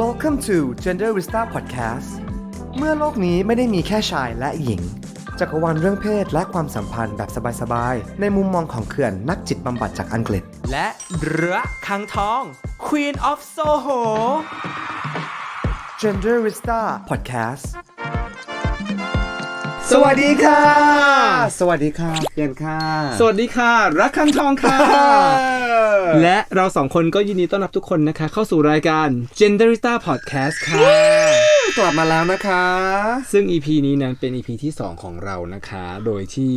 Welcome to Gender Vista Podcast เมื่อโลกนี้ไม่ได้มีแค่ชายและหญิง จักรวาลเรื่องเพศและความสัมพันธ์แบบสบายๆ ในมุมมองของเขื่อนนักจิตบำบัดจากอังกฤษ และเรือคังทอง Queen of Soho Gender Vista Podcast สวัสดีค่ะ สวัสดีค่ะเกียนค่ะ สวัสดีค่ะ รักคังทองค่ะ และเราสองคนก็ยินดีต้อนรับทุกคนนะคะ เข้าสู่รายการ Genderista Podcast ค่ะ กลับมาแล้วนะคะ ซึ่ง EP นี้นั้นเป็น EP ที่ 2 ของเรานะคะ โดยที่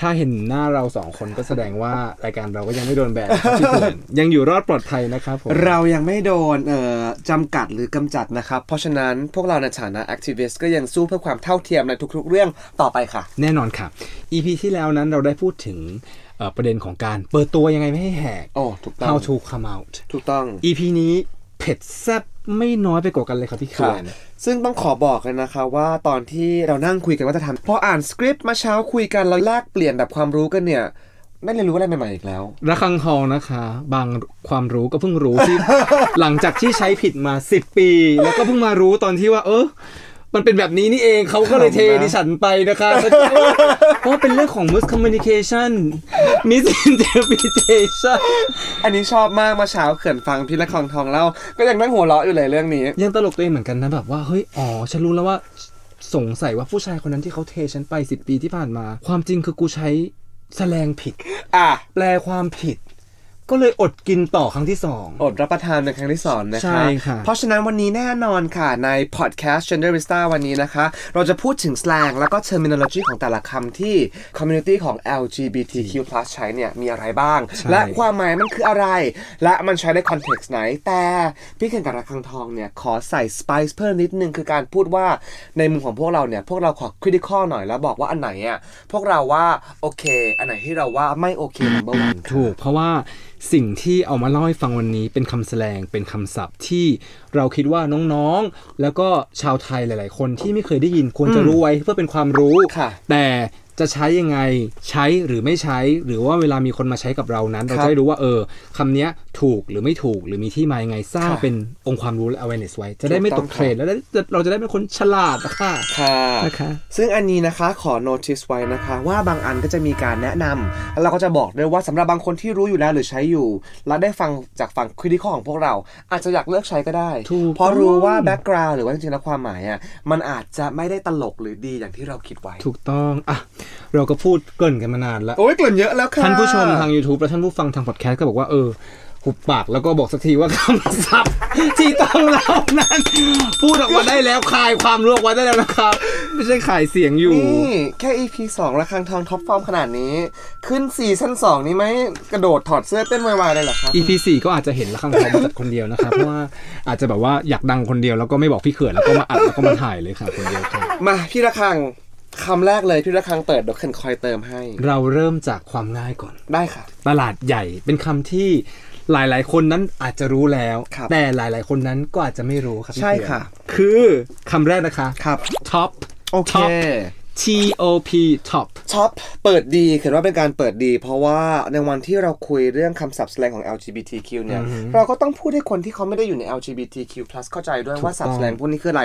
ถ้าเห็นหน้าเราสองคนก็แสดงว่ารายการเราก็ยังไม่โดนแบนนะครับพี่เพื่อนยังอยู่รอดปลอดภัยนะครับผมเรายังไม่โดนเอ่อจำกัดหรือกำจัดนะครับ เพราะฉะนั้นพวกเราในฐานะ activist ก็ยังสู้เพื่อความเท่าเทียมในทุกๆ เรื่องต่อไปค่ะ แน่นอนค่ะ EP ที่แล้วนั้นเราได้พูดถึงเอ่อประเด็นของการเปิดตัวยังไงไม่ให้แหกโอ้ถูกต้อง How to come out ถูกต้อง EP นี้เผ็ดแซ่บไม่น้อยไปกว่ากันเลยครับพี่เขื่ค่ะอนซึ่งต้องขอบอกเลยนะคะว่าตอนที่เรานั่งคุยกันว่าจะทำพออ่านสคริปต์มาเช้าคุยกันเราแลกเปลี่ยนแบบความรู้กันเนี่ยได้เรียนรู้อะไรใหม่ๆอีกแล้ว ระคังทองนะคะ บางความรู้ก็เพิ่งรู้ที่ หลังจากที่ใช้ผิดมา 10 ปี แล้วก็เพิ่งมารู้ตอนที่ว่า เออ มันเป็นแบบนี้นี่เองเขาก็เลยเทดิฉันไปนะคะเพราะว่าเป็นเรื่องของ miscommunication misinterpretation อันนี้ชอบมากมาเช้าเขื่อนฟังพี่ละครทองเล่า ก็ยังนั่งหัวเราะอยู่เลยเรื่องนี้ ยังตลกตัวเองเหมือนกันนะแบบว่าเฮ้ยอ๋อฉันรู้แล้วว่าสงสัยว่าผู้ชายคนนั้นที่เขาเทฉันไปสิปีที่ผ่านมา ความจริงคือกูใช้แสลงผิด อะ แปลความผิด ก็เลยอดกินต่อครั้งที่สอง อดรับประทานในครั้งที่สองนะคะใช่ค่ะ เพราะฉะนั้นวันนี้แน่นอนค่ะ ใน podcast Gender Vista วันนี้นะคะ เราจะพูดถึง slang แล้วก็ terminology ของแต่ละคำที่ community ของ LGBTQ+ ใช้เนี่ย มีอะไรบ้างใช่และความหมายมันคืออะไร และมันใช้ใน context ไหน แต่พี่เคนกับระคังทองเนี่ย ขอใส่ spice เพิ่มนิดนึงคือการพูดว่าในมุมของพวกเราเนี่ยพวกเราขอ critical หน่อยแล้วบอกว่าอันไหนอะพวกเราว่าโอเค อันไหนที่เราว่าไม่โอเค number one ค่ะถูกเพราะว่า สิ่งที่เอามาเล่าให้ฟังวันนี้เป็นคำแสดงเป็นคำศัพท์ที่เราคิดว่าน้องๆ แล้วก็ชาวไทยหลาย ๆ คนที่ไม่เคยได้ยินควรจะรู้ไว้เพื่อเป็นความรู้ค่ะแต่ จะใช้ยังไงใช้หรือไม่ใช้ หรือว่าเวลามีคนมาใช้กับเรานั้น เราครับจะได้รู้ว่าเออคำเนี้ยถูกหรือไม่ถูกหรือมีที่มายังไงสร้างค่ะเป็นองค์ความรู้และ awareness ไว้ จะได้ไม่ถูตกต้องกเทรนด์แล้วได้เราจะได้เป็นคนฉลาดนะคะค่ะนะคะซึ่งอันนี้นะคะขอ notice ไว้นะคะ ว่าบางอันก็จะมีการแนะนำแล้วเราก็จะบอกด้วยว่าสำหรับบางคนที่รู้อยู่แล้วหรือใช้อยู่ แล้วได้ฟังจากฝั่ง critical ของพวกเรา อาจจะอยากเลิกใช้ก็ได้ถูกเพราะรู้ว่า background หรือว่าจริงๆแล้วความหมายอะมันอาจจะไม่ได้ตลกหรือดีอย่างที่เราคิดไว้ถูกต้องอะเราก็พูดเกรินกันมานานแล้ว โอ้ยเกลิ่นเยอะแล้วค่ะ ท่านผู้ชมทาง YouTube และท่านผู้ฟังทางพอดแคสต์ก็บอกว่าเออหุบปากแล้วก็บอกสักทีว่าคำศัพท์ที่ต้องเล่านั้น พูดออกมาได้แล้วคลายความรู้ออกมาได้แล้วนะครับ ไม่ใช่ขายเสียงอยู่ นี่แค่ EP 2ระคังทองท็อปฟอร์มขนาดนี้ ขึ้นซีซั่น2 นี้ไหมกระโดดถอดเสื้อเต้นวายๆเลยเหรอครับ EP 4ก็อาจจะเห็นละครั้งทองมาจัดคนเดียวนะครับ เพราะว่าอาจจะแบบว่าอยากดังคนเดียวแล้วก็ไม่บอกพี่เขื่อนแล้วก็มาอัดแล้วก็มาถ่ายเลยค่ะคนเดียวค่ะมาพี่ระคัง คำแรกเลยพี่ระคังเปิดเดี๋ยวเคนคอยเติมให้ เราเริ่มจากความง่ายก่อน ได้ค่ะ ตลาดใหญ่เป็นคำที่หลายๆ คนนั้นอาจจะรู้แล้ว ครับแต่หลายๆ คนนั้นก็อาจจะไม่รู้ครับพี่ใช่เขื่อนค่ะ คือคำแรกนะคะ ครับ top โอเค top T O P top top เปิดดีเขียนว่าเป็นการเปิดดี เพราะว่าในวันที่เราคุยเรื่องคำศัพท์แสลงของ LGBTQ เนี่ย เราก็ต้องพูดให้คนที่เขาไม่ได้อยู่ใน LGBTQ+ เข้าใจด้วยว่าศัพท์แสลงพวกนี้คืออะไร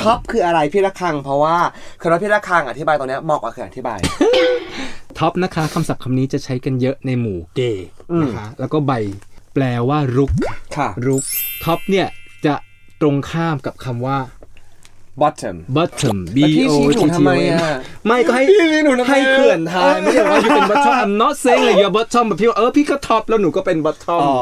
top คืออะไรพี่ระคัง เพราะว่าคือว่าพี่ระคังอธิบายตรงเนี้ยเหมาะกว่าคืออธิบาย top นะคะคำศัพท์คำนี้จะใช้กันเยอะในหมู่เกย์นะคะแล้วก็ใบแปลว่ารุกค่ะรุกtop เนี่ยจะตรงข้ามกับคำว่า bottom bottom B แล้วพี่ O ชี้หนู T T ทำไม O M อะไม่ก็ให้พี่ชี้หนูทำไมอะ ให้เขื่อนทายไม่ใช่ว่าอยู่เป็น bottom I'm not saying เลย you're bottom แบบพี่ว่าเออพี่ก็ top แล้วหนูก็เป็น bottom อ๋อ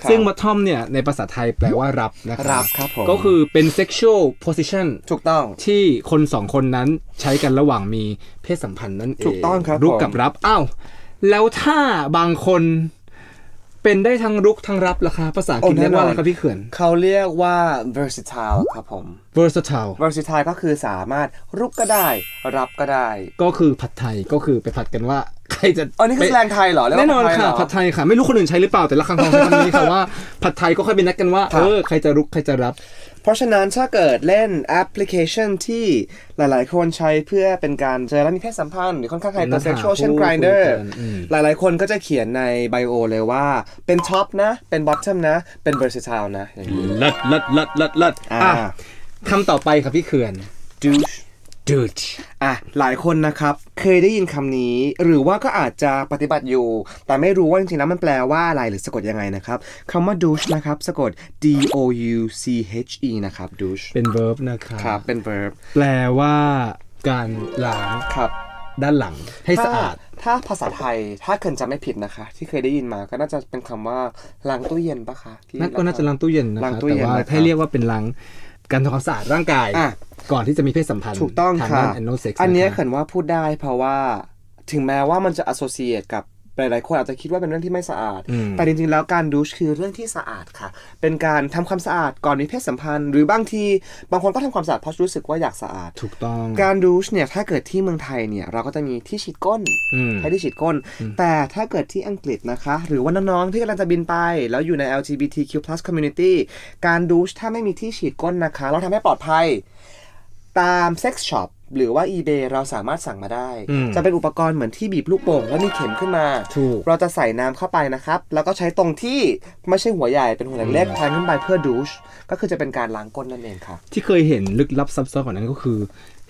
ครับ ซึ่ง bottom เนี่ยในภาษาไทยแปลว่ารับนะครับ รับครับผม ก็คือเป็น sexual position ถูกต้อง ที่คนสองคนนั้นใช้กันระหว่างมีเพศสัมพันธ์นั่นเองถูกต้องครับรุกผมกับรับอ้าวแล้วถ้าบางคน เป็นได้ทั้งรุกทั้งรับล่ะคะภาษาอังกฤษเรียกว่าอะไรครับพี่เขื่อน เขาเรียกว่า versatile ครับผม versatile versatile ก็คือสามารถรุกก็ได้ รับก็ได้ ก็คือผัดไทยก็คือไปผัดกันว่าใครจะอ๋อนี่คือแสลงไทยเหรอเรียกว่าแน่นอนผัดไทยค่ะเหรอผัดไทยค่ะ ไม่รู้คนอื่นใช้หรือเปล่าแต่ละครั้งของใช้คำนี้ค่ะว่าผัดไทยก็ค่อยเป็นนัดกันว่าครับเออใครจะรุกใครจะรับ เพราะฉะนั้นถ้าเกิดเล่นแอปพลิเคชันที่หลาย ๆ คนใช้เพื่อเป็นการเจอและมีเพศสัมพันธ์หรือค่อนข้างไฮเปอร์เซ็กชวลนัดหาเช่นคู่ Grindr คุยกันอืมหลาย ๆ คนก็จะเขียนในไบโอเลยว่าเป็นท็อปนะ เป็นบอททอมนะ เป็น versatile นะอย่างนี้ลัดลัดลัดลัดลัดอ่าอะคำต่อไปครับพี่เขื่อน douche douche อะหลายคนนะครับ เคยได้ยินคำนี้ หรือว่าก็อาจจะปฏิบัติอยู่ แต่ไม่รู้ว่าจริงๆแล้วมันแปลว่าอะไรหรือสะกดยังไงนะครับคำว่า douche นะครับ สะกด d o u c h e นะครับ douche เป็น verb นะครับครับ เป็น verb แปลว่าการล้างครับ ด้านหลังให้สะอาด ถ้ถ้าภาษาไทยถ้าเกินจะไม่ผิดนะคะ ที่เคยได้ยินมาก็น่าจะเป็นคำว่าล้างตู้เย็นปะคะที่นั่นก็น่าจะล้างตู้เย็นนะล้างคะตู้แต่เย็นว่านะครับ ให้เรียกว่าเป็นล้าง การทำความสะอาดร่างกาย อะ ก่อนที่จะมีเพศสัมพันธ์ถูกต้องทางค่ะ ด้าน anal sex อันเนี้ยะคะเขินว่าพูดได้เพราะว่า ถึงแม้ว่ามันจะ associate กับ หลายๆคนอาจจะคิดว่าเป็นเรื่องที่ไม่สะอาดอืมแต่จริงๆ แล้วการดูชคือเรื่องที่สะอาดค่ะ เป็นการทำความสะอาดก่อนมีเพศสัมพันธ์ หรือบางทีบางคนก็ทำความสะอาดเพราะรู้สึกว่าอยากสะอาด ถูกต้อง การดูชเนี่ยถ้าเกิดที่เมืองไทยเนี่ยเราก็จะมีที่ฉีดก้นอืมใช้ที่ฉีดก้น แต่ถ้าเกิดที่อังกฤษนะคะ หรือว่าน้องๆที่กำลังจะบินไป แล้วอยู่ใน LGBTQ+ community การดูชถ้าไม่มีที่ฉีดก้นนะคะ เราทำให้ปลอดภัยตาม sex shop หรือว่า eBay เราสามารถสั่งมาได้อืมจะเป็นอุปกรณ์เหมือนที่บีบลูกโป่งแล้วมีเข็มขึ้นมาถูกเราจะใส่น้ำเข้าไปนะครับ แล้วก็ใช้ตรงที่ไม่ใช่หัวใหญ่เป็นหัวเล็กๆแทงขึ้นไปเพื่อดูชก็คือจะเป็นการล้างก้นนั่นเองค่ะที่เคยเห็นลึกลับซับซ้อนกว่านั้นก็คือ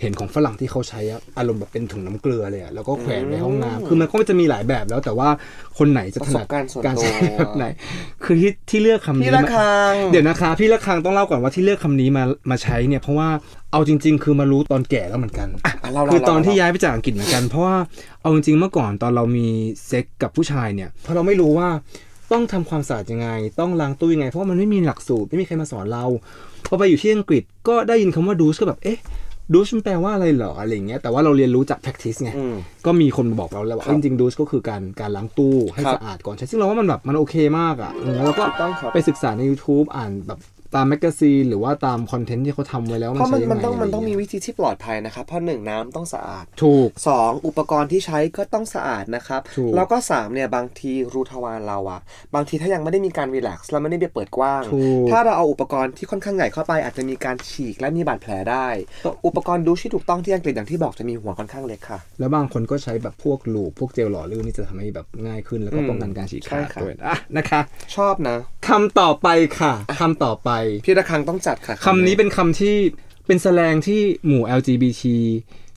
เห็นของฝรั่งที่เขาใช้อะอารมณ์แบบเป็นถุงน้ำเกลือเลยอะแล้วก็แขวนในห้องน้ำคือมันก็จะมีหลายแบบแล้ว แต่ว่าคนไหนจะถนัดประสบการณ์ส่วนการตัวใช้แบบไหน คือที่ที่เลือกคำนี้พี่ละมาคังเดี๋ยวนะคะ พี่ละคังต้องเล่าก่อนว่าที่เลือกคำนี้มามาใช้เนี่ยเพราะว่าเอาจริง ๆ คือมารู้ตอนแก่แล้วเหมือนกันอะเล่าๆคือตอนเล่าๆที่ย้ายไปจากอังกฤษเหมือนกัน เพราะว่าเอาจริงๆเมื่อก่อนตอนเรามีเซ็กกับผู้ชายเนี่ยเพราะเราไม่รู้ว่าต้องทำความสะอาดยังไง ต้องล้างตู้ยังไง เพราะว่ามันไม่มีหลักสูตรไม่มีใครมาสอนเราพอไปอยู่ที่อังกฤษก็ได้ยินคำว่า douche ก็แบบเอ๊ะ douche มันแปลว่าอะไรเหรออะไรอย่างเงี้ยแต่ว่าเราเรียนรู้จาก practice ไงอืมก็มีคนมาบอกเราแล้วว่าครับจริงๆ douche ก็คือการการล้างตู้ให้ครับสะอาดก่อนใช้ซึ่งเราว่ามันแบบมันโอเคมากอะอืมแล้วเราก็ถูกต้องครับไปศึกษาใน YouTube อ่านแบบ ตาม magazine หรือว่าตาม content ที่เขาทำไว้แล้วเพมันราะมันใช้ยังมันไงต้องมันต้องะไรมีย่าเยวิธีที่ปลอดภัยนะครับ เพราะหนึ่งน้ำต้องสะอาดถูกสองอุปกรณ์ที่ใช้ก็ต้องสะอาดนะครับถูกแล้วก็สามเนี่ยบางทีรูทวารเราอะบางทีถ้ายังไม่ได้มีการรีแลกซ์เราไม่ได้ไปเปิดกว้างถูกถ้าเราเอาอุปกรณ์ที่ค่อนข้างใหญ่เข้าไป อาจจะมีการฉีกและมีบาดแผลได้ อุปกรณ์ดูชที่ถูกต้องที่อังกฤษอย่างที่บอกจะมีหัวค่อนข้างเล็กค่ะ แล้วบางคนก็ใช้แบบพวกลูปพวกเจลหล่อลื่นนี่จะทำให้แบบง่ายขึ้นแล้วก็อืมป้องกันการฉีกใช่ขาดครับด้วยอะนะคะ ชอบนะ คำต่อไปค่ะคำต่อไปพี่ระคังต้องจัดค่ะคำนี้เป็นคำที่เป็นแสลงที่หมู่ LGBT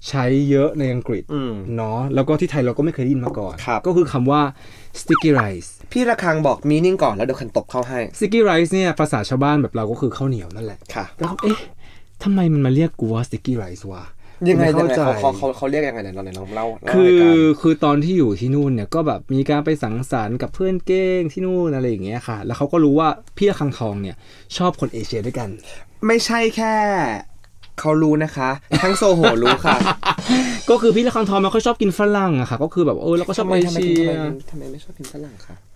ใช้เยอะในอังกฤษอืมเนาะแล้วก็ที่ไทยเราก็ไม่เคยได้ยินมาก่อนครับก็คือคำว่า sticky rice พี่ระคังบอกมีนิ่งก่อนแล้วเดี๋ยวคันตบเข้าให้ sticky rice เนี่ยภาษาชาวบ้านแบบเราก็คือข้าวเหนียวนั่นแหละค่ะแล้วก็เอ๊ะทำไมมันมาเรียกกูว่า sticky rice วะ ยังไงม่ยังเข้าไงใจเขาเขาเขาเขาเรียกยังไงเนี่ยเราเนี่ยลองเล่าเล่าคืให้อกันคือตอนที่อยู่ที่นู่นเนี่ยก็แบบมีการไปสังสรรค์กับเพื่อนเก้งที่นู่นอะไรอย่างเงี้ยค่ะ แล้วเขาก็รู้ว่าพี่ละคังทองเนี่ย ชอบคนเอเชียด้วยกัน ไม่ใช่แค่เขารู้นะคะ ทั้งโซโหรู้ค่ะ ก็คือพี่ละคังทองไม่ค่อยชอบกินฝรั่งอะค่ะ ก็คือแบบเออเราก็ชอบทำไมเอทำไมเชียทำไมทำไมไม่ชอบกินฝรั่งคะอืม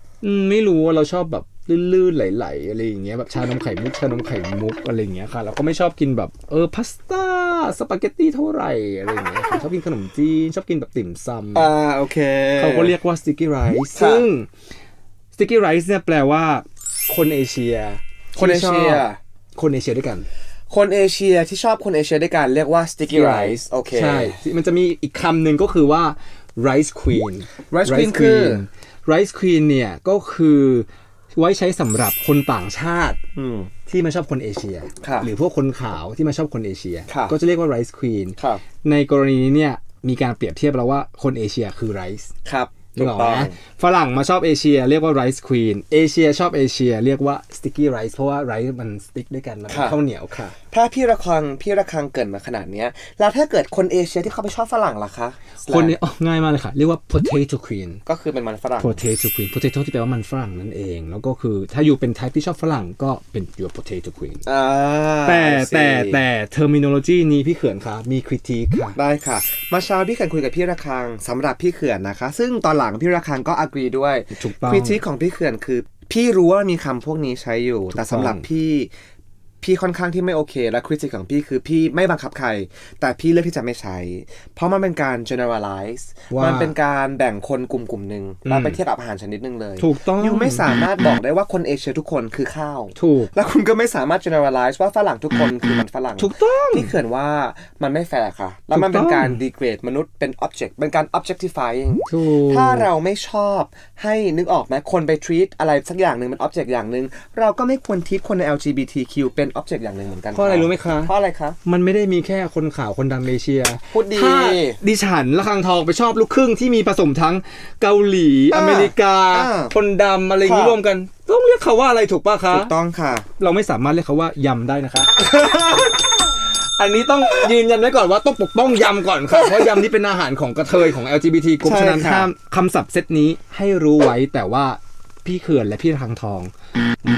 ไม่รู้ว่าเราชอบแบบลื่นๆไหลๆอะไรอย่างเงี้ยแบบชานมไข่มุกชานมไข่มุกอะไรอย่างเงี้ยค่ะเราก็ไม่ชอบกินแบบเออพาสต้าสปาเกตตี้เท่าไหร่อะไรอย่างเงี้ยค่ะชอบกินขนมจีนชอบกินแบบติ่มซำอ่าโอเคเขาก็เรียกว่า sticky rice ค่ะซึ่ง sticky rice เนี่ยแปลว่าคนเอเชีย คนเอเชียที่ชอบคนเอเชียด้วยกัน คนเอเชียที่ชอบคนเอเชียด้วยกันเรียกว่า sticky rice โอเคใช่ มันจะมีอีกคำหนึ่งก็คือว่า rice queen Rice queen คือ rice queen เนี่ยก็คือไว้ใช้สำหรับคนต่างชาติอืมที่มาชอบคนเอเชียครับหรือพวกคนขาวที่มาชอบคนเอเชียครับก็จะเรียกว่า rice queen ครับในกรณีนี้เนี่ยมีการเปรียบเทียบแล้วว่าคนเอเชียคือ rice ครับ นึถูกกออกต้ไหอมงฝรั่งมาชอบเอเชีย เรียกว่า rice queen เอเชียชอบเอเชีย เรียกว่า sticky rice เพราะว่า rice มัน stick ด้วยกันมันเป็นค่ะข้าวเหนียวค่ะ ถ้าพี่ระคังพี่ระคังเกรินมาขนาดเนี้ยแล้วถ้าเกิดคนเอเชียที่เขาไปชอบฝรั่งล่ะคะ คนนี้อ๋อง่ายมากเลยค่ะ เรียกว่า potato queen ก็คือเป็นมันฝรั่ง potato queen potato ที่แปลว่ามันฝรั่งนั่นเอง แล้วก็คือถ้าอยู่เป็น type ที่ชอบฝรั่งก็เป็น your potato queen อ่าแต่ I see แต่แต่ terminology นี้พี่เขื่อนคะมี critique ค่ะได้ค่ะมาเช้าพี่เขื่อนคุยกับพี่ระคังสำหรับพี่เขื่อนนะคะ ซึ่งตอนหลังพี่ระคังก็อกรีด้วยถูกต้องควิทิของพี่เขื่อนคือ พี่รู้ว่ามีคำพวกนี้ใช้อยู่ แต่สำหรับพี่ พี่ค่อนข้างที่ไม่โอเค และคริติคของพี่คือพี่ไม่บังคับใคร แต่พี่เลือกที่จะไม่ใช้ เพราะมันเป็นการ generalize ว่ามัมันเป็นการแบ่งคนกลุ่มกลุ่มหนึ่งแล้วไปเทียบกับอาหารชนิดหนึ่งเลย ถูกต้องยูไม่สามารถบอกได้ว่าคนเอเชียทุกคนคือข้าว ถูก แล้วคุณก็ไม่สามารถ generalize ว่าฝรั่งทุกคนคือมันฝรั่ง ถูกต้องพี่เขินว่ามันไม่แฟร์ค่ะ แล้วมันถูกต้เป็อนงการ degrade มนุษย์เป็น object เป็นการ objectifying ถูกถ้าเราไม่ชอบให้นึกออกไหมคนไป treat อะไรสักอย่างหนึ่งเป็น object อย่างหนึ่งเราก็ไม่ควร treat คนใน LGBTQ เป็น object อย่างหนึ่งเหมือนกันเพราะอะไรรู้ไหมคะเพราะอะไรคะมันไม่ได้มีแค่คนขาวคนดำเอเชียพูดดีถ้าดิฉันละคังทองไปชอบลูกครึ่งที่มีผสมทั้งเกาหลีอ่าอเมริกาอ่าคนดำอะไรอย่างนี้ค่ะรวมกันต้องเรียกเขาว่าอะไรถูกป่ะคะถูกต้องค่ะ เราไม่สามารถเรียกเขาว่ายำได้นะคะอันนี้ต้องยืนยันไว้ก่อนว่าต้องปกป้องยำก่อนค่ะเพราะยำนี่เป็นอาหารของกระเทยของ LGBT กลุ่มใช่ฉะนั้นค่ะห้ามคำศัพท์เซตนี้ให้รู้ไว้แต่ว่าพี่เขื่อนและพี่ทางทอง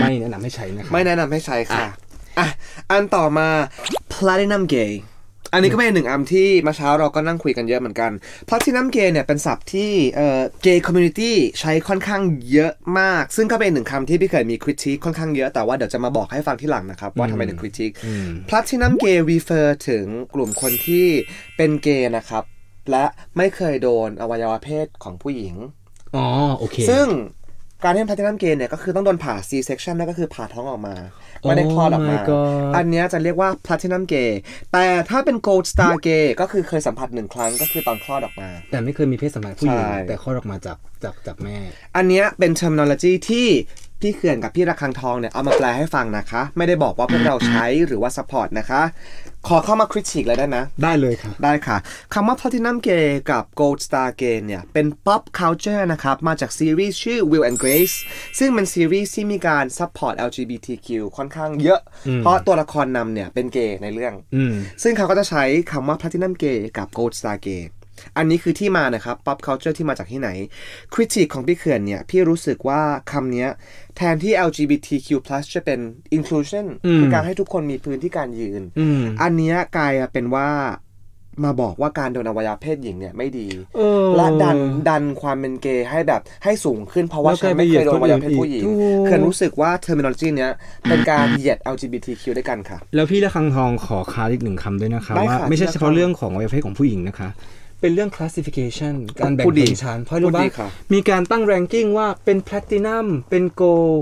ไม่แนะนำให้ใช้นะคะไม่แนะนำให้ใช้ค่ะ อะอันต่อมา platinum gay อันนี้ก็เป็นหนึ่งอันที่มาเช้าเราก็นั่งคุยกันเยอะเหมือนกัน platinum gay เนี่ยเป็นศัพท์ที่เอ่อ gay community ใช้ค่อนข้างเยอะมาก ซึ่งก็เป็นหนึ่งคำที่พี่เคยมี critique ค่อนข้างเยอะแต่ว่าเดี๋ยวจะมาบอกให้ฟังที่หลังนะครับ ว่าทำไมถึง critique platinum gay refer ถึงกลุ่มคนที่เป็นเกย์นะครับ และไม่เคยโดนอวัยวะเพศของผู้หญิง อ๋อ โอเค ซึ่ง การที่เป็น platinum gay เนี่ยก็คือต้องโดนผ่า C section นั่นก็คือผ่าท้องออกมาไม่ได้คลอดออกมา my god อันเนี้ยจะเรียกว่า platinum gay แต่ถ้าเป็น gold star gay ก็คือเคยสัมผัสหนึ่งครั้งก็คือตอนคลอดออกมา แต่ไม่เคยมีเพศสัมพันธ์ผู้หญิงใช่แต่คลอดออกมาจากจากจากแม่ อันเนี้ยเป็น terminology ที่ พี่เขื่อนกับพี่ระคังทองเนี่ยเอามาแปลให้ฟังนะคะ ไม่ได้บอกว่าพวกเราใช้หรือว่า support นะคะ ขอเข้ามา critique เลยได้ไหมได้เลยค่ะ ได้ค่ะคำว่า Platinum Gay กับ Gold Star Gay เนี่ย เป็น pop culture นะครับ มาจากซีรีส์ชื่อ Will and Grace ซึ่งเป็นซีรีส์ที่มีการ support LGBTQ ค่อนข้างเยอะ เพราะตัวละครนำเนี่ยเป็นเกย์ในเรื่องอืมซึ่งเขาก็จะใช้คำว่า Platinum Gay กับ Gold Star Gay อันนี้คือที่มานะครับ pop culture ที่มาจากที่ไหน critique ของพี่เขื่อนเนี่ย พี่รู้สึกว่าคำเนี้ยแทนที่ LGBTQ+ จะเป็น inclusion อืมคือการให้ทุกคนมีพื้นที่การยืนอืมอันเนี้ยกลายเป็นว่ามาบอกว่าการโดนอวัยวะเพศหญิงเนี่ยไม่ดีเออและดันดันความเป็นเกย์ให้แบบให้สูงขึ้นเพราะว่าแล้วฉันไม่เคยโดนอวัยวะเพศผู้หญิงถูกเขื่อนรู้สึกว่า terminology เนี้ยเป็นการเหยียด LGBTQ ด้วยกันค่ะ แล้วพี่ละคังทองขอค้านอีกหนึ่งคำด้วยนะคะได้ว่าค่ะไม่ใช่พี่ละเฉพาะคังเรื่องของอวัยวะเพศของผู้หญิงนะคะ เป็นเรื่อง classification การแบ่งพูดดีชนชั้นเพราะรู้พูดว่าดีค่ะมีการตั้ง ranking ว่าเป็น platinum เป็น gold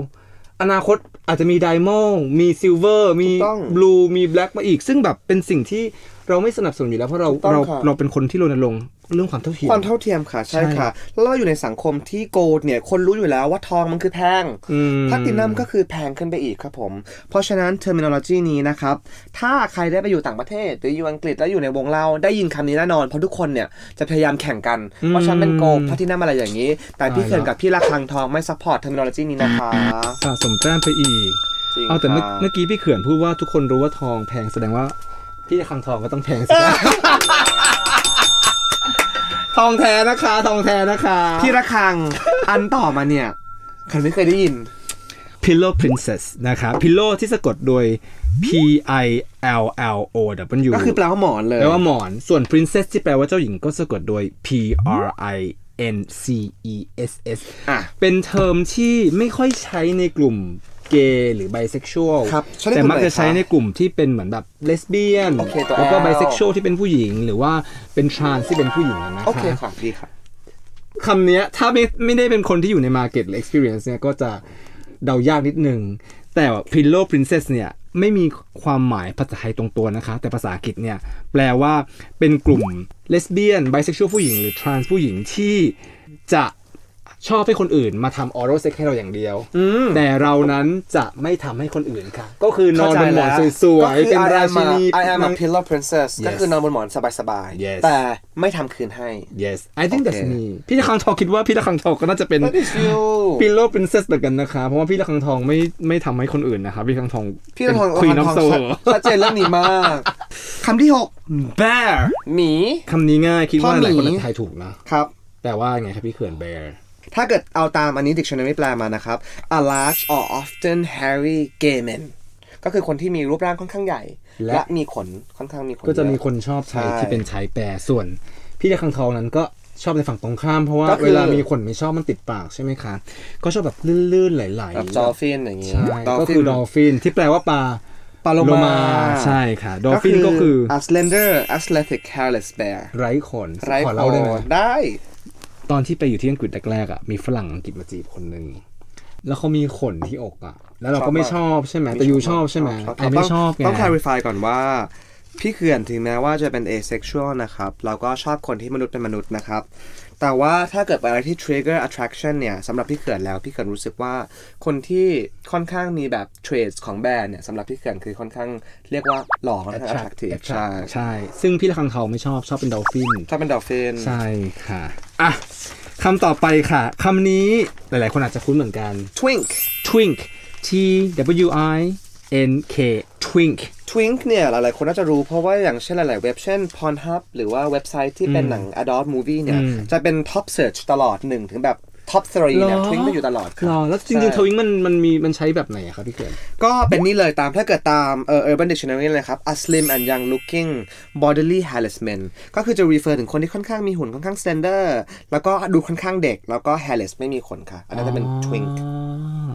อนาคตอาจจะมี diamond มี silver มีถูกต้อง blue มี black มาอีก ซึ่งแบบเป็นสิ่งที่ เราไม่สนับสนุนอยู่แล้วเพราะเราถูกต้องเราค่ะเราเป็นคนที่รณรงค์เรื่องความเท่าเทียมความเท่าเทียมค่ะใช่ใช่ค่ะ แล้วเราอยู่ในสังคมที่ gold เนี่ยคนรู้อยู่แล้วว่าทองมันคือแพงอืมแพลตินัมก็คือแพงขึ้นไปอีกครับผม เพราะฉะนั้น terminology นี้นะครับ ถ้าใครได้ไปอยู่ต่างประเทศ หรืออยู่อังกฤษแล้วอยู่ในวงเหล้าได้ยินคำนี้แน่นอน เพราะทุกคนเนี่ยจะพยายามแข่งกันว่าฉันเป็น gold platinum อะไรอย่างนี้ แต่พี่ตายแล้วเขื่อนกับพี่ระคังทองไม่ support terminology นี้นะคะสะสมแต้มไปอีกจริงเอาแต่เมื่อค่ะเมื่อกี้พี่เขื่อนพูดว่าทุกคนรู้ว่าทองแพงแสดงว่า พี่คังทองก็ต้องแพงสินะทองแท้นะคะ ทองแท้นะคะ พี่ระคัง อันต่อมาเนี่ยใครไม่เคยได้ยิน Pillow Princess นะครับ Pillow ที่สะกดโดย P I L L O W ก็คือแปลว่าหมอนเลยแปลว่าหมอน ส่วน Princess ที่แปลว่าเจ้าหญิงก็สะกดโดย P R I N C E S S อะเป็นเทอมที่ไม่ค่อยใช้ในกลุ่ม เกย์หรือไบเซ็กชวลครับใช้ในแต่กลุ่มมักจะใช้ไหนคะในกลุ่มที่เป็นเหมือนแบบเลสเบี้ยนโอเคตัว แล้วก็ L bisexual ที่เป็นผู้หญิง หรือว่าเป็น trans ที่เป็นผู้หญิงอะนะโอเคคะค่ะดีค่ะคำเนี้ยถ้าไม่ไม่ได้เป็นคนที่อยู่ใน Market หรือ Experience เนี่ยก็จะเดายากนิดนึง แต่ว่า Pillow Princess เนี่ยไม่มีความหมายภาษาไทยตรงตัวนะคะ แต่ภาษาอังกฤษเนี่ยแปลว่าเป็นกลุ่มเลสเบี้ยนไบเซ็กชวลผู้หญิง หรือ trans ผู้หญิงที่จะ ชอบให้คนอื่นมาทำออ r a l เซ็กให้เราอย่างเดียวอืมแต่เรานั้นจะไม่ทำให้คนอื่นค่ะ ก็คือนอนบนหมอนเข้าใจแล้วสวยๆ เป็นก็คือราชินี I am a pillow princess Yes ก็คือนอนบนหมอนสบาย Yes ๆแต่ไม่ทำคืนให้ yes I think that's โอเค me พี่ละคังทองคิดว่าพี่ละคังทองก็น่าจะเป็น That is you พิลโล p รินเซสเหมือนกันนะคะ เพราะว่าพี่ละคังทองไม่ไม่ทำให้คนอื่นนะคะพี่ละคังทองพี่ละทองควีนออฟโซชัดเจนเรื่องนี้มากคำที่6 bear หมีคำนี้ง่ายคิดว่าพ่อหมีหลายคนทายถูกนะครับ แต่ว่าไงครับพี่เขื่อน bear ถ้าเกิดเอาตามอันนี้ dictionary แปลมานะครับ a large or often hairy gay man ก็คือคนที่มีรูปร่างค่อนข้างใหญ่ และ และมีขนค่อนข้างมีขนก็จะมีเยอ คนชอบใช้ใช่ที่เป็นใช้แปรส่วน พี่ละคังทองนั้นก็ชอบในฝั่งตรงข้ามเพราะว่าก็คือ เวลามีคนไม่ชอบมันติดปากใช่ไหมคะ ก็ชอบแบบลื่นๆไหลๆแบบ dolphin อย่างงี้ใช่ก็คือ dolphin ที่แปลว่าปลาปาโลมา ใช่ค่ะดอลฟินก็คือ a slender athletic hairless bear ไร้ขนไร้ขอคเล่าได้ไหมอได้ ตอนที่ไปอยู่ที่อังกฤษแรกๆอะมีฝรั่งอังกฤษมาจีบคนหนึ่งแล้วเขามีขนที่อกอะ แล้วเราก็ไม่ชอบใช่ไหมแต่ยูชอบใช่ไหมไอไม่ชอบไงต้อง clarify ก่อนว่า พี่เขื่อนถึงแม้ว่าจะเป็น asexual นะครับ เราก็ชอบคนที่มนุษย์เป็นมนุษย์นะครับ แต่ว่าถ้าเกิดเป็นอะไรที่ trigger attraction เนี่ยสำหรับพี่เขื่อนแล้วพี่เขื่อนรู้สึกว่าคนที่ค่อนข้างมีแบบ traits ของ bear เนี่ยสำหรับพี่เขื่อนคือค่อนข้างเรียกว่าหล่อค่อนข้าง attractive ใช่ใช่ ซึ่งพี่ละคังเขาไม่ชอบชอบเป็น dolphinถ้าเป็น dolphin ใช่ค่ะอะคำต่อไปค่ะคำนี้หลายๆ คนอาจจะคุ้นเหมือนกัน twink twink T W I N K twink twink เนี่ยหลายๆคนน่าจะรู้เพราะว่าอย่างเช่นหลาย ๆ เว็บเช่น Pornhub หรือว่าเว็บไซต์ที่เป็นหนัง adult movie เนี่ยอืมจะเป็น top search ตลอดหนึ่งถึงแบบ top three เนี่ยหรอ twink จะอยู่ตลอดคหรรัอบแล้วจริงใช่ๆทวิงมันมันมีมันใช้แบบไหนอะครับพี่เกินก็เป็นนี่เลยตามถ้าเกิดตามเอ่อ Urban Dictionary เลยครับ a slim and young looking bodily hairless men ก็คือจะ refer ถึงคนที่ค่อนข้างมีหุ่นค่อนข้าง slender แล้วก็ดูค่อนข้างเด็ก แล้วก็ hairless ไม่มีขนค่ะ อันนั้นจะเป็น twink อ๋อ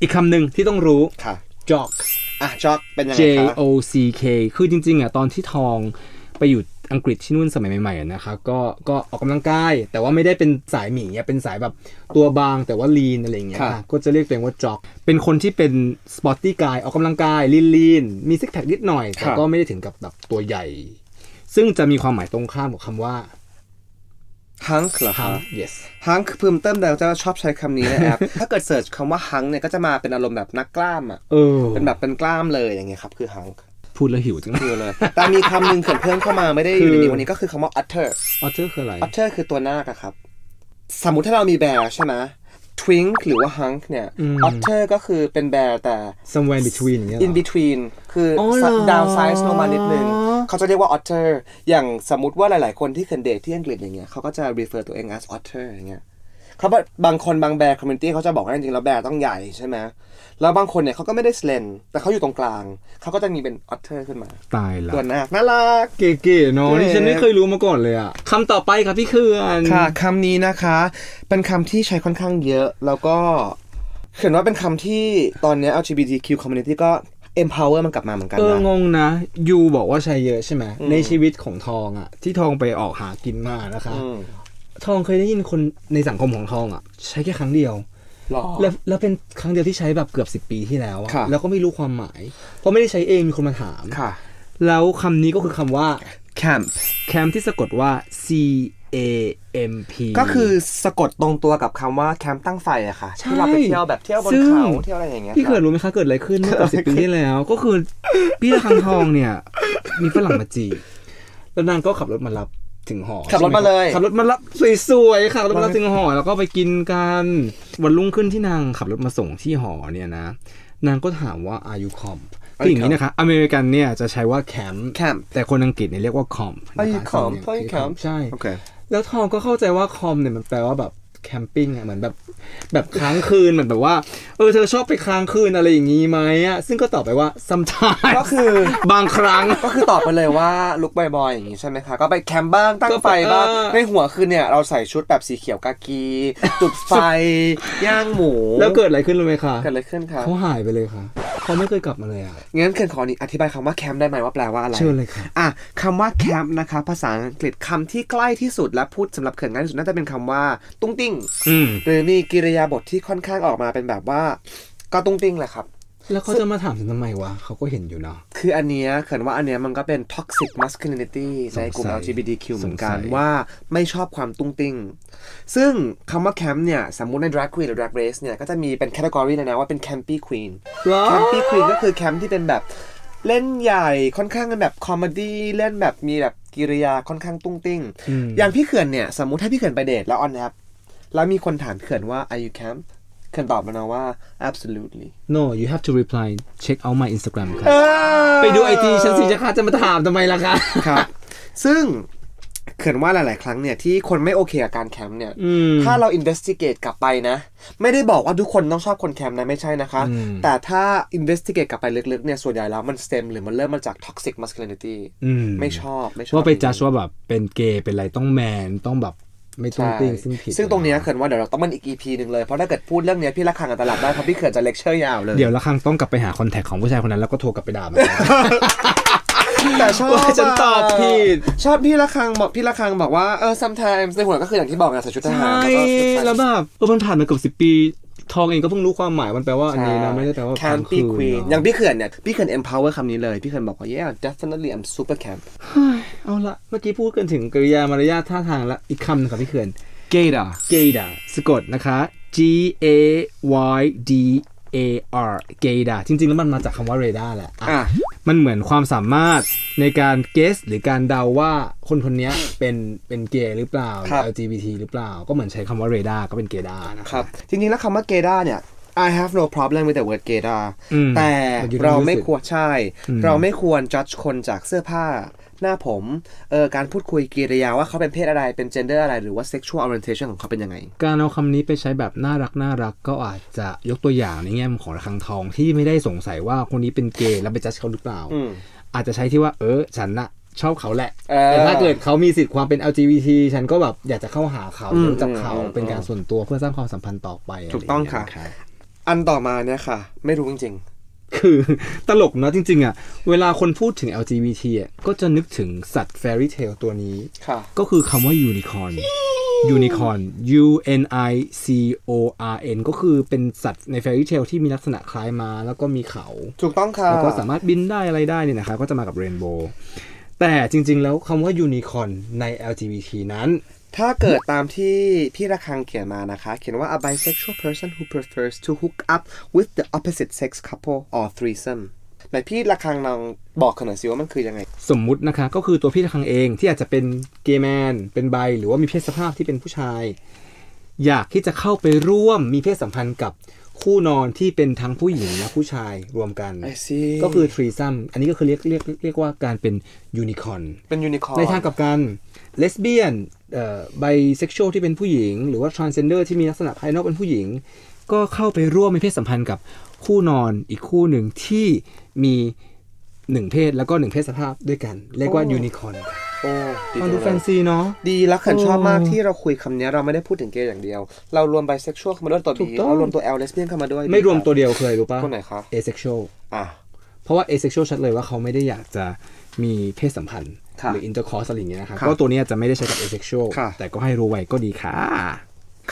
อีกคำหนึ่งที่ต้องรู้ค่ะ jock อะจอกเป็นยังไง J คะ O C K คือจริงๆอะตอนที่ทองไปอยู่อังกฤษที่นู่นสมัยใหม่ๆอะนะคะก็ก็ออกกำลังกาย แต่ว่าไม่ได้เป็นสายหมีอะเป็นสายแบบตัวบางแต่ว่า lean อะไรอย่างเงี้ยค่ะ ค่ะก็จะเรียกตัวเองว่า jock เป็นคนที่เป็น sporty guy ออกกำลังกาย lean lean มี six pack นิดหน่อย แต่ก็ไม่ได้ถึงกับแบบตัวใหญ่ ซึ่งจะมีความหมายตรงข้ามกับคำว่า hunk เหรอคะ hunk yes hunk เพิ่มเติมแต่จะชอบใช้คำนี้ในแอป ถ้าเกิด search คำว่า hunk เนี่ยก็จะมาเป็นอารมณ์แบบนักกล้ามอะเออเป็นแบบเป็นกล้ามเลยอย่างเงี้ยครับคือ hunk พูดแล้วหิวจังคือเลย แต่มีคำหนึ่งเขื่อนเพิ่มเข้ามาไม่ได้อยู่ในนี้วันนี้ก็คือคำว่า utter ออเจอร์คืออะไร utter คือตัวนาคอะครับ สมมุติถ้าเรามีแบร์ใช่ไหม twink หรือว่า hunk เนี่ย utter ก็คือเป็นแบร์แต่ somewhere in between อย่างเงี้ยเหร in อ between คือออเหรอ down size ลงมานิดนึงเขาจะเรียกว่า otter อย่างสมมติว่าหลาย ๆ คนที่เคยเดทที่อังกฤษอย่างเงี้ยเขาก็จะ refer ตัวเอง as otter อย่างเงี้ย เขาบอกบางคนบางแบร์ community เขาจะบอกว่าจริงๆแล้วแบร์ต้องใหญ่ใช่ไหมแล้วบางคนเนี่ยเขาก็ไม่ได้ slen แต่เขาอยู่ตรงกลางเขาก็จะมีเป็น otter ขึ้นมา ตายละตัวนาคน่ารักเก๋ๆเนาะเก๋นี่ฉันไม่เคยรู้มาก่อนเลยอะคำต่อไปครับพี่เขื่อนค่ะคำนี้นะคะ เป็นคำที่ใช้ค่อนข้างเยอะแล้วก็เขียนว่าเป็นคำที่ตอนเนี้ย LGBTQ community ก็ empower มันกลับมาเหมือนกันเออนะงงนะยูบอกว่าใช้เยอะใช่ไหมในชีวิตของทองอะที่ทองไปออกหากินมานะคะอืม ทองเคยได้ยินคนในสังคมของทองอะ ใช้แค่ครั้งเดียว หรอ แล้วแล้วเป็นครั้งเดียวที่ใช้แบบเกือบสิบปีที่แล้วอะค่ะ แล้วก็ไม่รู้ความหมาย เพราะไม่ได้ใช้เองมีคนมาถาม ค่ะ แล้วคำนี้ก็คือคำว่า camp แคมที่สะกดว่า C A M P ก็คือสะกดตรงตัวกับคำว่าแคมป์ตั้งไฟอะค่ะ ใช่ที่เราไปเที่ยวแบบเที่ยวบนซึ่ง เขาเที่ยวอะไรอย่างเงี้ยพี่เกิดค่ะ รู้ไหมคะเกิดอะไรขึ้นเมื่อเกือบสิบปีที่แล้ว ก็คือ พี่ละคังทองเนี่ย มีฝรั่งมาจีบแล้วนางก็ขับรถมารับ ถึงหอขับรถมาเลย ขับรถมารับสวยๆค่ะขับรถมารับถึงหอ แล้วก็ไปกินกันวันรุ่งขึ้นที่นางขับรถมาส่งที่หอเนี่ยนะ นางก็ถามว่า are you comp คืออย่างนี้นะคะ อเมริกันเนี่ยจะใช้ว่าแคมป์ camp แต่คนอังกฤษเนี่ยเรียกว่า comp นะคะ Are you comp? สำเนียง Are you คือ comp? ใช่โอเคแล้วทองก็เข้าใจว่าคอมเนี่ยมันแปลว่าแบบ แคมปิ้งอะเหมือนแบบแบบค้างคืนเหมือนแบบว่า เออเธอชอบไปค้างคืนอะไรอย่างงี้ไหมอะซึ่งก็ตอบไปว่า sometimes ก็คือบางครั้งก็คือตอบไปเลยว่าลุกบอยๆอย่างงี้ใช่ไหมคะก็ไปแคมป์บ้างตั้งไฟบ้างก็ไปเออในหัวคือเนี่ยเราใส่ชุดแบบสีเขียวกากีจุดไฟย่างหมู แล้วเกิดอะไรขึ้นรู้ไหมคะเกิดอะไรขึ้นคะเขาหายไปเลยค่ะเขาไม่เคยกลับมาเลยอะงั้นเคนขออธิบายคำว่าแคมป์ได้ไหมว่าแปลว่าอะไรเชิญเลยค่ะอะคำว่าแคมป์นะคะภาษาอังกฤษคำที่ใกล้ที่สุดและพูดสำหรับเขื่อนง่ายที่สุดน่าจะเป็นคำว่าตุ้งติ้งอืมหรือมีกิริยาบทที่ค่อนข้างออกมาเป็นแบบว่า ก็ตุ้งติ้งแหละครับ แล้วเขาจะมาถามฉันทำไมวะเขาก็เห็นอยู่เนาะคืออันเนี้ยเขื่อนว่าอันเนี้ยมันก็เป็น toxic masculinity ในกลุ่มสงสัย LGBTQ เหมือนกันสงสัยว่าไม่ชอบความตุ้งติ้ง ซึ่งคำว่าแคมป์เนี่ย สมมุติใน drag queen หรือ drag race เนี่ย ก็จะมีเป็น category เลยนะว่าเป็น campy queen campy queen ก็คือแคมป์ที่เป็นแบบเล่นใหญ่ค่อนข้างเป็นแบบ comedy เล่นแบบมีแบบกิริยาค่อนข้างตุ้งติ้งอืมอย่างพี่เขื่อนเนี่ย สมมุติถ้าพี่เขื่อนไปเดทแล้ว on แอป แล้วมีคนถามพี่เขื่อนว่า are you camp เขื่อนตอบมานะว่า absolutely no you have to reply check out my Instagram ค่ะไปดูไอจีฉันสิจะค่ะจะมาถามทำไมล่ะคะครับ ซึ่งเขื่อนว่าหลาย ๆ ครั้งเนี่ยที่คนไม่โอเคกับการแคมป์เนี่ยอืมถ้าเรา investigate กลับไปนะ ไม่ได้บอกว่าทุกคนต้องชอบคนแคมป์นะไม่ใช่นะคะอืมแต่ถ้า investigate กลับไปลึก ๆ เนี่ย ส่วนใหญ่แล้วมัน stem หรือมันเริ่มมาจาก toxic masculinity อืมไม่ชอบ ไม่ชอบ ว่าไปจัดว่าแบบเป็นเกย์เป็นอะไรต้องแมนต้องแบบ ไม่ตรงติ้งซึ่งผิดซึ่งตรงเนี้ยเขินว่าเดี๋ยวเราต้องมันอีก EP หนึ่งเลย เพราะถ้าเกิดพูดเรื่องเนี้ยพี่ละคังกับตลาดได้เพราะพี่เขินจะเลคเชอร์ยาวเลยเดี๋ยวละครั้งต้องกลับไปหาคอนแทคของผู้ชายคนนั้นแล้วก็โทรกลับไปด่ามันแต่ชอบว่าฉันตอบผิดชอบพี่ละคังบอกพี่ละคังบอกว่าเออ sometimes ในหัวก็คืออย่างที่บอกไงใส่ชุดทหารใช่แล้วก็สุดท้ายแล้วแบบเออมันผ่านมาเกือบสิปีทองเองก็เพิ่งรู้ความหมายมันแปลว่าอันนี้นะ ไม่ได้แปลว่า camp คื be queen เนอะอย่างพี่เขื่อนเนี่ย พี่เขื่อน empower คำนี้เลย พี่เขื่อนบอกว่า yeah definitely I'm super camp เอาละเมื่อกี้พูดกันถึงกริยามารยาทท่าทางละอีกคำหนึงครับพี่เขื่อน gator เกดาสะกดนะคะ G A Y D A R เกดาจริง ๆ แล้วมันมาจากคำว่าเรดาร์แหละอะอะ มันเหมือนความสามารถในการเกสหรือการเดาว่าคนคนนี้เป็นเป็นเกย์หรือเปล่าครับ LGBT หรือเปล่า ก็เหมือนใช้คำว่าเรดาร์ก็เป็นเกดานะ ครับ จริงๆ แล้วคำว่า gaydar เนี่ย I have no problem with the word gaydar อืมแต่แต่อยู่ในเราไม่รู้สึกควรใช่ อืม เราไม่ควร judge คนจากเสื้อผ้า หน้าผมเออการพูดคุยกิริยาว่าเขาเป็นเพศอะไรเป็น gender อะไรหรือว่า sexual orientation ของเขาเป็นยังไง การเอาคำนี้ไปใช้แบบน่ารักน่ารักก็อาจจะยกตัวอย่างในแง่ของระฆังทองที่ไม่ได้สงสัยว่าคนนี้เป็นเกย์แล้วไปจัดเขาหรือเปล่าอืมอาจจะใช้ที่ว่าเออฉันน่ะชอบเขาแหละเออแต่ถ้าเกิดเขามีสิทธิ์ความเป็น LGBT ฉันก็แบบอยากจะเข้าหาเขาอืมรู้จักเขาอืมเป็นการส่วนตัวเพื่อสร้างความสัมพันธ์ต่อไป ถูกต้องค่ะไรย่างเงี้ยรับอันต่อมาเนี่ยค่ะ ไม่รู้จริง คือตลกเนอะจริง ๆ อะ เวลาคนพูดถึง LGBT อะก็จะนึกถึงสัตว์ fairy tale ตัวนี้ๆค่ะก็คือคำว่า unicorn unicorn U N I C O R N ก็คือเป็นสัตว์ใน fairy tale ที่มีลักษณะคล้ายมา แล้วก็มีเขา ถูกต้องค่ะ แล้วก็สามารถบินได้อะไรได้เนี่ยนะครับก็จะมากับเรนโบว์แต่จริง ๆ แล้วคำว่า unicorn ใน LGBT นั้น ถ้าเกิดตามที่พี่ระคังเขียนมานะคะ เขียนว่า a bisexual person who prefers to hook up with the opposite sex couple or threesome ไหนพี่ระคังลองบอกกันหน่อยสิว่ามันคือยังไง สมมุตินะคะ ก็คือตัวพี่ทองเองที่อาจจะเป็นเกย์แมน เป็น bi หรือว่ามีเพศสภาพที่เป็นผู้ชาย อยากที่จะเข้าไปร่วมมีเพศสัมพันธ์กับคู่นอนที่เป็นทั้งผู้หญิงและผู้ชายรวมกัน I see ก็คือ threesome อันนี้ก็คือเรียกเรียกเรียกว่าการเป็นยูนิคอร์นเป็นยูนิคอร์ในทางกลับกัน เลสเบี้ยนเอ่อไบเซ็กชวลที่เป็นผู้หญิง หรือว่า transgender ที่มีลักษณะภายนอกเป็นผู้หญิง ก็เข้าไปร่วมมีเพศสัมพันธ์กับคู่นอนอีกคู่หนึ่งที่มีหนึ่งเพศแล้วก็หนึ่งเพศสภาพด้วยกัน เรียกว่ายูนิคอร์โอ้ดีฟังจังแฟเลยเนาะดีแล้วขันชอบมากโอ้ที่เราคุยคำนี้เราไม่ได้พูดถึงเกย์อย่างเดียว เรารวม bisexual เข้ามาด้วยตัวถู B กต้องเรารวมตัว L lesbian เข้ามาด้วย ไม่รวมตัวเดียวเคยรู้ป่ะตัวไหนคะ asexual อะเพราะว่า asexual ชัดเลยว่าเขาไม่ได้อยากจะมีเพศสัมพันธ์ ค่ะหรือ intercourse อะไรอย่างเงี้ยนะครับค่ะก็ตัวเนี้ยจะไม่ได้ใช้กับ asexual ค่ะแต่ก็ให้รู้ไว้ก็ดีค่ะ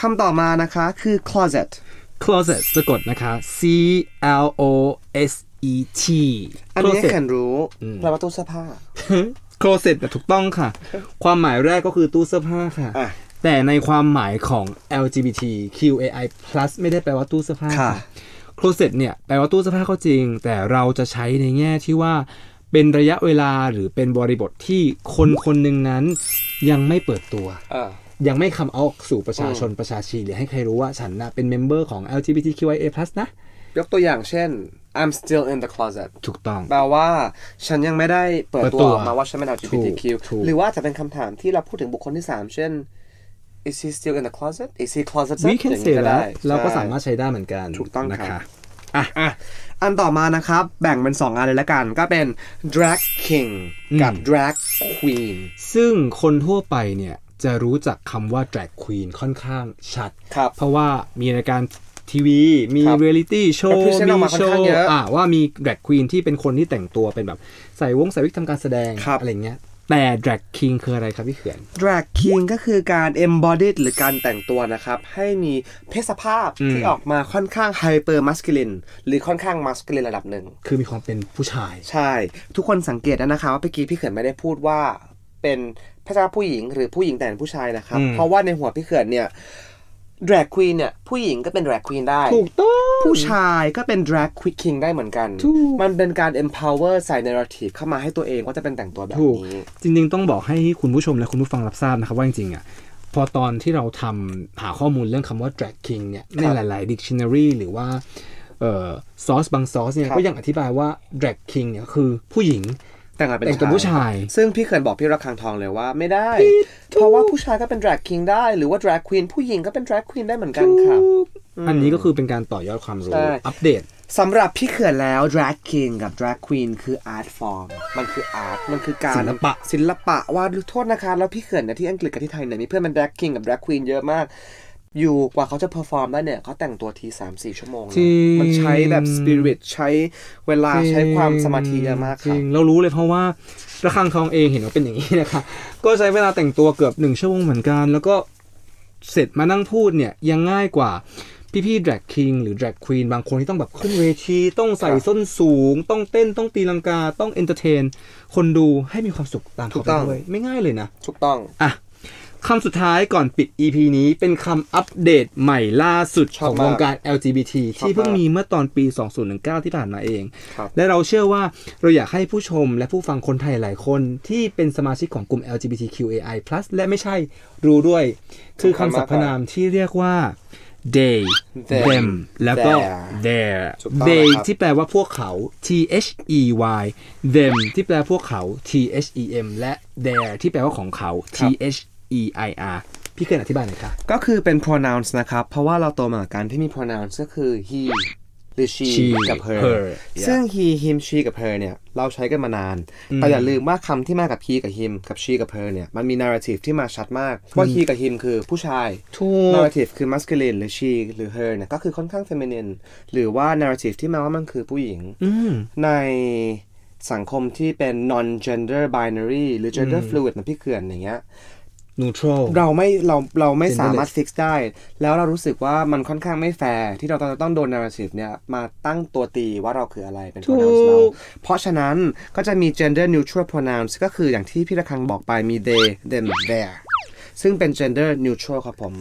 คำต่อมานะคะคือ closet closet สะกดนะคะ C L O S E T อันนี้ closet แคนรู้อืมแปลว่าตู้เสื้อผ้า closet น่ะถูกต้องค่ะ ความหมายแรกก็คือตู้เสื้อผ้าค่ะอะ แต่ในความหมายของ LGBT QAI+ ไม่ได้แปลว่าตู้เสื้อผ้าค่ะ closet เนี่ยแปลว่าตู้เสื้อผ้าก็จริง แต่เราจะใช้ในแง่ที่ว่า เป็นระยะเวลาหรือเป็นบริบทที่คนคนหนึ่งนั้นยังไม่เปิดตัวเออยังไม่คำเอาสู่ประชาชนประชาชีหรือให้ใครรู้ว่าฉันนะเป็นเมมเบอร์ของ LGBTQIA+ นะ ยกตัวอย่างเช่น I'm still in the closet ถูกต้อง แปลว่าฉันยังไม่ได้เปิดเปิดตัตัววออกมาว่าฉันเป็น LGBTQ ถูกถูก หรือว่าจะเป็นคำถามที่เราพูดถึงบุคคลที่ 3 เช่น Is he still in the closet Is he closet we can อย่าง say นี้ก็ได้ that เราก็ใช่สามารถใช้ได้เหมือนกันถูกต้องนะครับคะ อะอันต่อมานะครับ แบ่งเป็น 2 อันเลยละกัน ก็เป็น drag king กับ drag queen ซึ่งคนทั่วไปเนี่ย จะรู้จักคำว่า drag queen ค่อนข้างชัด ครับ เพราะว่ามีรายการทีวี มีครับเรียลิตี้โชว์ represent ออกมาค่อนข้างเยอะ มีโชว์อะว่ามี drag queen ที่เป็นคนที่แต่งตัวเป็นแบบ ใส่วงใส่วิกทำการแสดง ครับ อะไรเงี้ย แต่ drag king คืออะไรครับพี่เขื่อน drag king ก็คือการ embodied หรือการแต่งตัวนะครับ ให้มีเพศสภาพอืมที่ออกมาค่อนข้าง hyper masculine หรือค่อนข้าง masculine ระดับหนึ่ง คือมีความเป็นผู้ชาย ใช่ ทุกคนสังเกตนะนะคะว่าเมื่อกี้พี่เขื่อนไม่ได้พูดว่าเป็นพระเจ้าผู้หญิงหรือผู้หญิงแต่งผู้ชายนะครับอืมเพราะว่าในหัวพี่เขื่อนเนี่ย drag queen เนี่ยผู้หญิงก็เป็น drag queen ได้ ถูกต้อง ผู้ชายก็เป็น drag queen king ได้เหมือนกันถูกมันเป็นการ empower ใส่ narrative เข้ามาให้ตัวเองว่าจะเป็นแต่งตัวแบบถูกนี้ จริงๆ ต้องบอกให้คุณผู้ชมและคุณผู้ฟังรับทราบนะครับว่าจริงๆอะพอตอนที่เราทำหาข้อมูลเรื่องคำว่า drag king เนี่ยในหลาย ๆ dictionary หรือว่าเอ่อซอสบางซอสเนี่ยครับก็ยังอธิบายว่า drag king เนี่ยคือผู้หญิง แต่งงานเป็นแต่งตัวผู้ชาย ซึ่งพี่เขื่อนบอกพี่ระคังทองเลยว่าไม่ได้ เพราะว่าผู้ชายก็เป็น drag king ได้ หรือว่า drag queen ผู้หญิงก็เป็น drag queen ได้เหมือนกันครับ อันนี้ก็คือเป็นการต่อยอดความรู้ใช่อัปเดตสำหรับพี่เขื่อนแล้ว drag king กับ drag queen คือ art form มันคือ art มันคือการศิลปะ ศิลปะว่าโทษนะคะ แล้วพี่เขื่อนเนี่ยที่อังกฤษกับที่ไทยเนี่ยมีเพื่อนเป็น drag king กับ drag queen เยอะมาก อยู่กว่าเขาจะ perform ได้เนี่ยเขาแต่งตัวที3-4ชั่วโมงนะจริงมันใช้แบบ spirit ใช้เวลาใช้ความสมาธิเยอะมากจค่ะริงเรารู้เลยเพราะว่าระฆังทองเองเห็นว่าเป็นอย่างนี้นะคะก็ใช้เวลาแต่งตัวเกือบหนึ่งชั่วโมงเหมือนกัน แล้วก็เสร็จมานั่งพูดเนี่ยยังง่ายกว่าพี่ๆ drag king หรือ drag queen บางคนที่ต้องแบบขึ้นเวทีต้องใส่ครับส้นสูง ต้องเต้นต้องตีลังกาต้อง entertain คนดูให้มีความสุขตามถูเขากต้องไปด้วยไม่ง่ายเลยนะถูกต้องอะ คำสุดท้ายก่อนปิด EP นี้เป็นคำอัปเดตใหม่ล่าสุดชขอบองมากวงการ LGBT ชอบที่เพิ่งมากมีเมื่อตอนปี 2019 ที่ผ่านมาเองครับและเราเชื่อว่าเราอยากให้ผู้ชมและผู้ฟังคนไทยหลายคนที่เป็นสมาชิกของกลุ่ม LGBTQAI+ และไม่ใช่รู้ด้วย คือคำสรรพนามที่เรียกว่า they Them them แล้วก็ Their their ถูกต้อง they นะครับที่แปลว่าพวกเขา T H E Y them ที่แปลพวกเขา T H E M และ their ที่แปลว่าของเขา T H E I R พี่เคยอธิบายหน่อยค่ะ ก็คือเป็น pronouns นะครับ เพราะว่าเราโตมากับการที่มี pronouns ก็คือ he หรือ she, She กับ her, her yeah ซึ่ง he him she กับ her เนี่ย เราใช้กันมานาน แต่อย่าลืมว่าคำที่มากับ he กับ him กับ she กับ her เนี่ย มันมี narrative ที่มาชัดมาก ว่า he กับ him คือผู้ชายถูก narrative คือ masculine หรือ she หรือ her เนี่ย ก็คือค่อนข้าง feminine หรือว่า narrative ที่มาว่ามันคือผู้หญิงอืมในสังคมที่เป็น non gender binary หรือ gender fluid นะพี่เขื่อนอย่างเงี้ย neutral เราไม่เราเราไม่ Genderless สามารถฟิกได้ แล้วเรารู้สึกว่ามันค่อนข้างไม่แฟร์ที่เราจะต้องโดน narrative เนี่ยมาตั้งตัวตีว่าเราคืออะไรเป็นถูก pronouns เราเพราะฉะนั้นก็จะมี gender neutral pronouns ก็คืออย่างที่พี่ระคังบอกไปมี they them their ซึ่งเป็น gender neutral ครับผม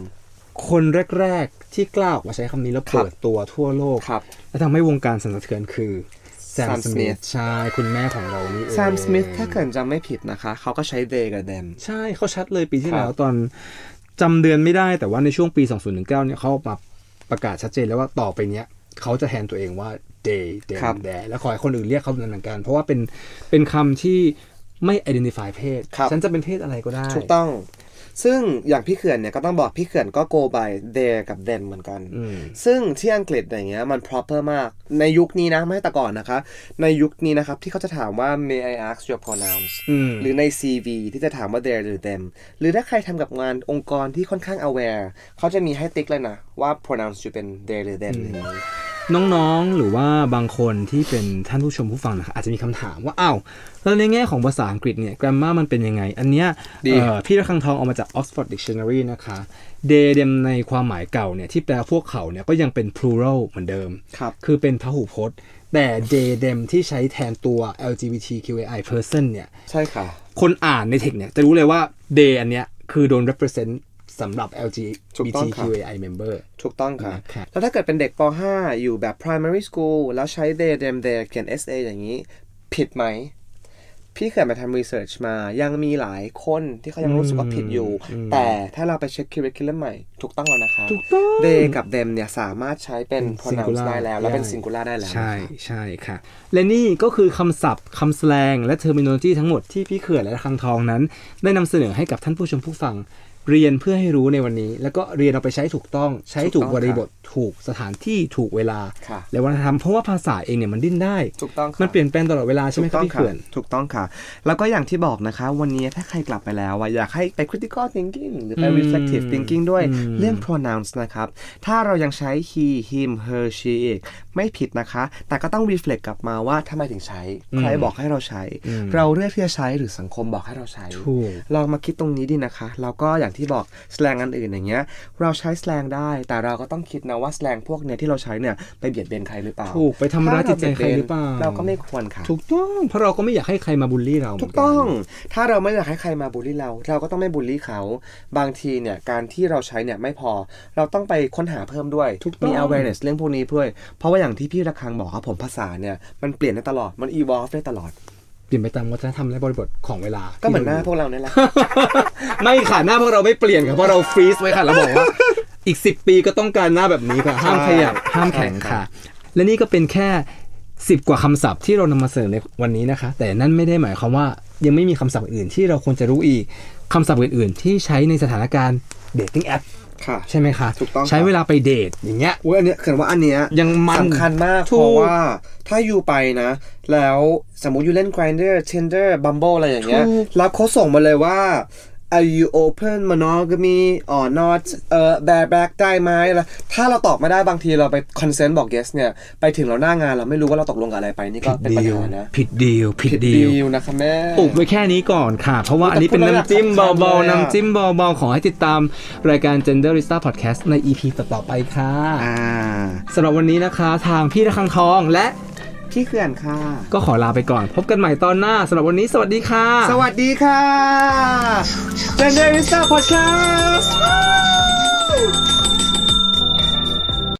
คนแรก ๆ ที่กล้าออกมาใช้คำนี้แล้วครับเปิดตัวทั่วโลกครับและทำให้วงการสั่นสะเทือนคือ แซม Sam สมิธ Smith ใช่ คุณแม่ของเรานี่เอง Sam Smith ถ้าเกิดจำไม่ผิดนะคะ เขาก็ใช้ they กับ them ใช่เขาชัดเลยปีที่ครับแล้วตอนจำเดือนไม่ได้แต่ว่าในช่วงปี 2019 เนี่ยเขาออกมาประกาศชัดเจนแล้วว่าต่อไปเนี้ยเขาจะแทนตัวเองว่า they them ครับ their แล้วขอให้คนอื่นเรียกเขาเหมือนกัน เพราะว่าเป็นเป็นคำที่ไม่ identify เพศครับฉันจะเป็นเพศอะไรก็ได้ ถูกต้อง ซึ่งอย่างพี่เขื่อนเนี่ยก็ต้องบอกพี่เขื่อนก็ go by they กับ them เหมือนกันอืมซึ่งที่อังกฤษอย่างเงี้ยมัน proper มาก ในยุคนี้นะ ไม่ใช่แต่ก่อนนะคะ ในยุคนี้นะครับ ที่เขาจะถามว่า may I ask your pronouns อืมหรือใน CV ที่จะถามว่า they หรือ them หรือถ้าใครทำกับงานองค์กรที่ค่อนข้าง aware เขาจะมีให้ติ๊กเลยนะว่า pronouns จะเป็น they หรือ them อย่างนี้ น้องๆ หรือว่าบางคนที่เป็นท่านผู้ชมผู้ฟังนะครับอาจจะมีคำถามว่าอ้าวแล้วในแง่ของภาษาอังกฤษเนี่ย grammar มันเป็นยังไง อันเนี้ยดีเอ่อพี่ระคังทองเอามาจาก Oxford Dictionary นะคะ they them ในความหมายเก่าเนี่ย ที่แปลพวกเขาเนี่ย ก็ยังเป็น plural เหมือนเดิมครับคือเป็นพหูพจน์ แต่ they them ที่ใช้แทนตัว LGBTQI person เนี่ย ใช่ค่ะ คนอ่านในเทคเนี่ยจะรู้เลยว่า they อันเนี้ยคือโดน represent สำหรับถูกต้องครับ LGBTQI member ถูกต้องค่ะนะครับ แล้วถ้าเกิดเป็นเด็กป .5 อยู่แบบ primary school แล้วใช้ they them their เขียน SA อย่างนี้ ผิดไหม พี่เคยไปทำ research มา ยังมีหลายคนที่เขายังรู้สึกว่าผิดอยู่ แต่ถ้าเราไปเช็ค curriculum ใหม่ ถูกต้องแล้วนะคะถูกต้อง they กับ them เนี่ยสามารถใช้เป็น pronouns singular ได้แล้ว แล้วเป็นได้ singular ได้แล้ว ใช่นะครับใช่ค่ะ และนี่ก็คือคำศัพท์คำแสลงและ terminology ทั้งหมดที่พี่เขื่อนและคังทองนั้น ได้นำเสนอให้กับท่านผู้ชมผู้ฟัง เรียนเพื่อให้รู้ในวันนี้ แล้วก็เรียนเอาไปใช้ถูกต้องใช้ถูกถูกต้องบริบท ถูกสถานที่ถูกเวลาค่ะและวัฒนธรรมเพราะว่าภาษาเองเนี่ยมันดิ้นได้ถูกต้องค่ะมันเปลี่ยนแปลงตลอดเวลาใช่ไหมครับพี่เขื่อนถูกต้องค่ะ แล้วก็อย่างที่บอกนะคะ วันนี้ถ้าใครกลับไปแล้วอะอยากให้ไป critical thinking หรือไปอืม reflective thinking ด้วยอืมเรื่อง pronouns นะครับ ถ้าเรายังใช้ he him her she อีกไม่ผิดนะคะ แต่ก็ต้อง reflect กลับมาว่าทำไมถึงใช้ ใครบอกให้เราใช้ เราเลือกที่จะใช้หรือสังคมบอกให้เราใช้ถูกลองมาคิดตรงนี้ดีนะคะแล้วก็อย่างที่บอกสแลงอันอื่นอย่างเงี้ยเราใช้สแลงได้แต่เราก็ต้องคิดนะว่าสแลงพวกเนี้ยที่เราใช้เนี่ยไปเบียดเบียนใครหรือเปล่าถูกไปทำร้ายจิตใจใครหรือเปล่าเราก็ไม่ควรค่ะ ถูกต้องเพราะเราก็ไม่อยากให้ใครมาบูลลี่เรา ถูกต้อง ถ้าเราไม่อยากให้ใครมาบูลลี่เรา เราก็ต้องไม่บูลลี่เขา บางทีเนี่ยการที่เราใช้เนี่ยไม่พอ เราต้องไปค้นหาเพิ่มด้วยมี awareness เรื่องพวกนี้ด้วยเพราะว่าอย่างที่พี่ระคังบอกครับผมภาษาเนี่ยมันเปลี่ยนได้ตลอดมัน evolve ได้ตลอดเปลี่ยนไปตามวัฒนธรรมและบริบทของเวลา ก็เหมือนหน้าที่พวกเราเนี่ยแหละ ไม่ค่ะ หน้าพวกเราไม่เปลี่ยนค่ะเพราะเราฟรีซไว้ค่ะเราบอกว่า อีก 10 ปีก็ต้องการหน้าแบบนี้ค่ะ ห้ามขยับห้ามแข็งใช่ครัค่ะบและนี่ก็เป็นแค่ 10 กว่าคำศัพท์ที่เรานำมาเสนอในวันนี้นะคะ แต่นั่นไม่ได้หมายความว่ายังไม่มีคำศัพท์อื่นที่เราควรจะรู้อีกคำศัพท์อื่นๆ ที่ใช้ในสถานการณ์dating app ค่ะ ใช่ไหมคะถูกต้องครับใช้เวลาไปเดทอย่างเงี้ยเว้ยอันเนี้ยเขินว่าอันเนี้ยยังมันสำคัญมากถูกเพราะว่าถ้าอยู่ไปนะ แล้วสมมติอยู่เล่น Grindr Tinder Bumble อะไรอย่างเงี้ยถูกแล้วเขาส่งมาเลยว่า are you open monogamy or not เอ่อ bear back ได้ไหมอะไรถ้าเราตอบไม่ได้บางทีเราไป consent บอก yes เนี่ย ไปถึงเราหน้างานเราไม่รู้ว่าเราตกลงกับอะไรไปนี่ก็เป็นปัญหานะ ผิดดีลผิดผิดดีดีลลนะคะแม่อุบไว้แค่นี้ก่อนค่ะ เพราะว่าอันนี้เป็นน้ำจิ้มแต่พูดแล้วเบาอยากๆทำเลยอะน้ำจิ้มเบาๆ ขอให้ติดตามรายการ Genderista Podcast ใน EP ต่อๆไปค่ะอ่าสำหรับวันนี้นะคะทางพี่ระคังทองและ พี่เขื่อนค่ะ ก็ขอลาไปก่อน พบกันใหม่ตอนหน้าสำหรับวันนี้สวัสดีค่ะ สวัสดีค่ะ Genderista Podcast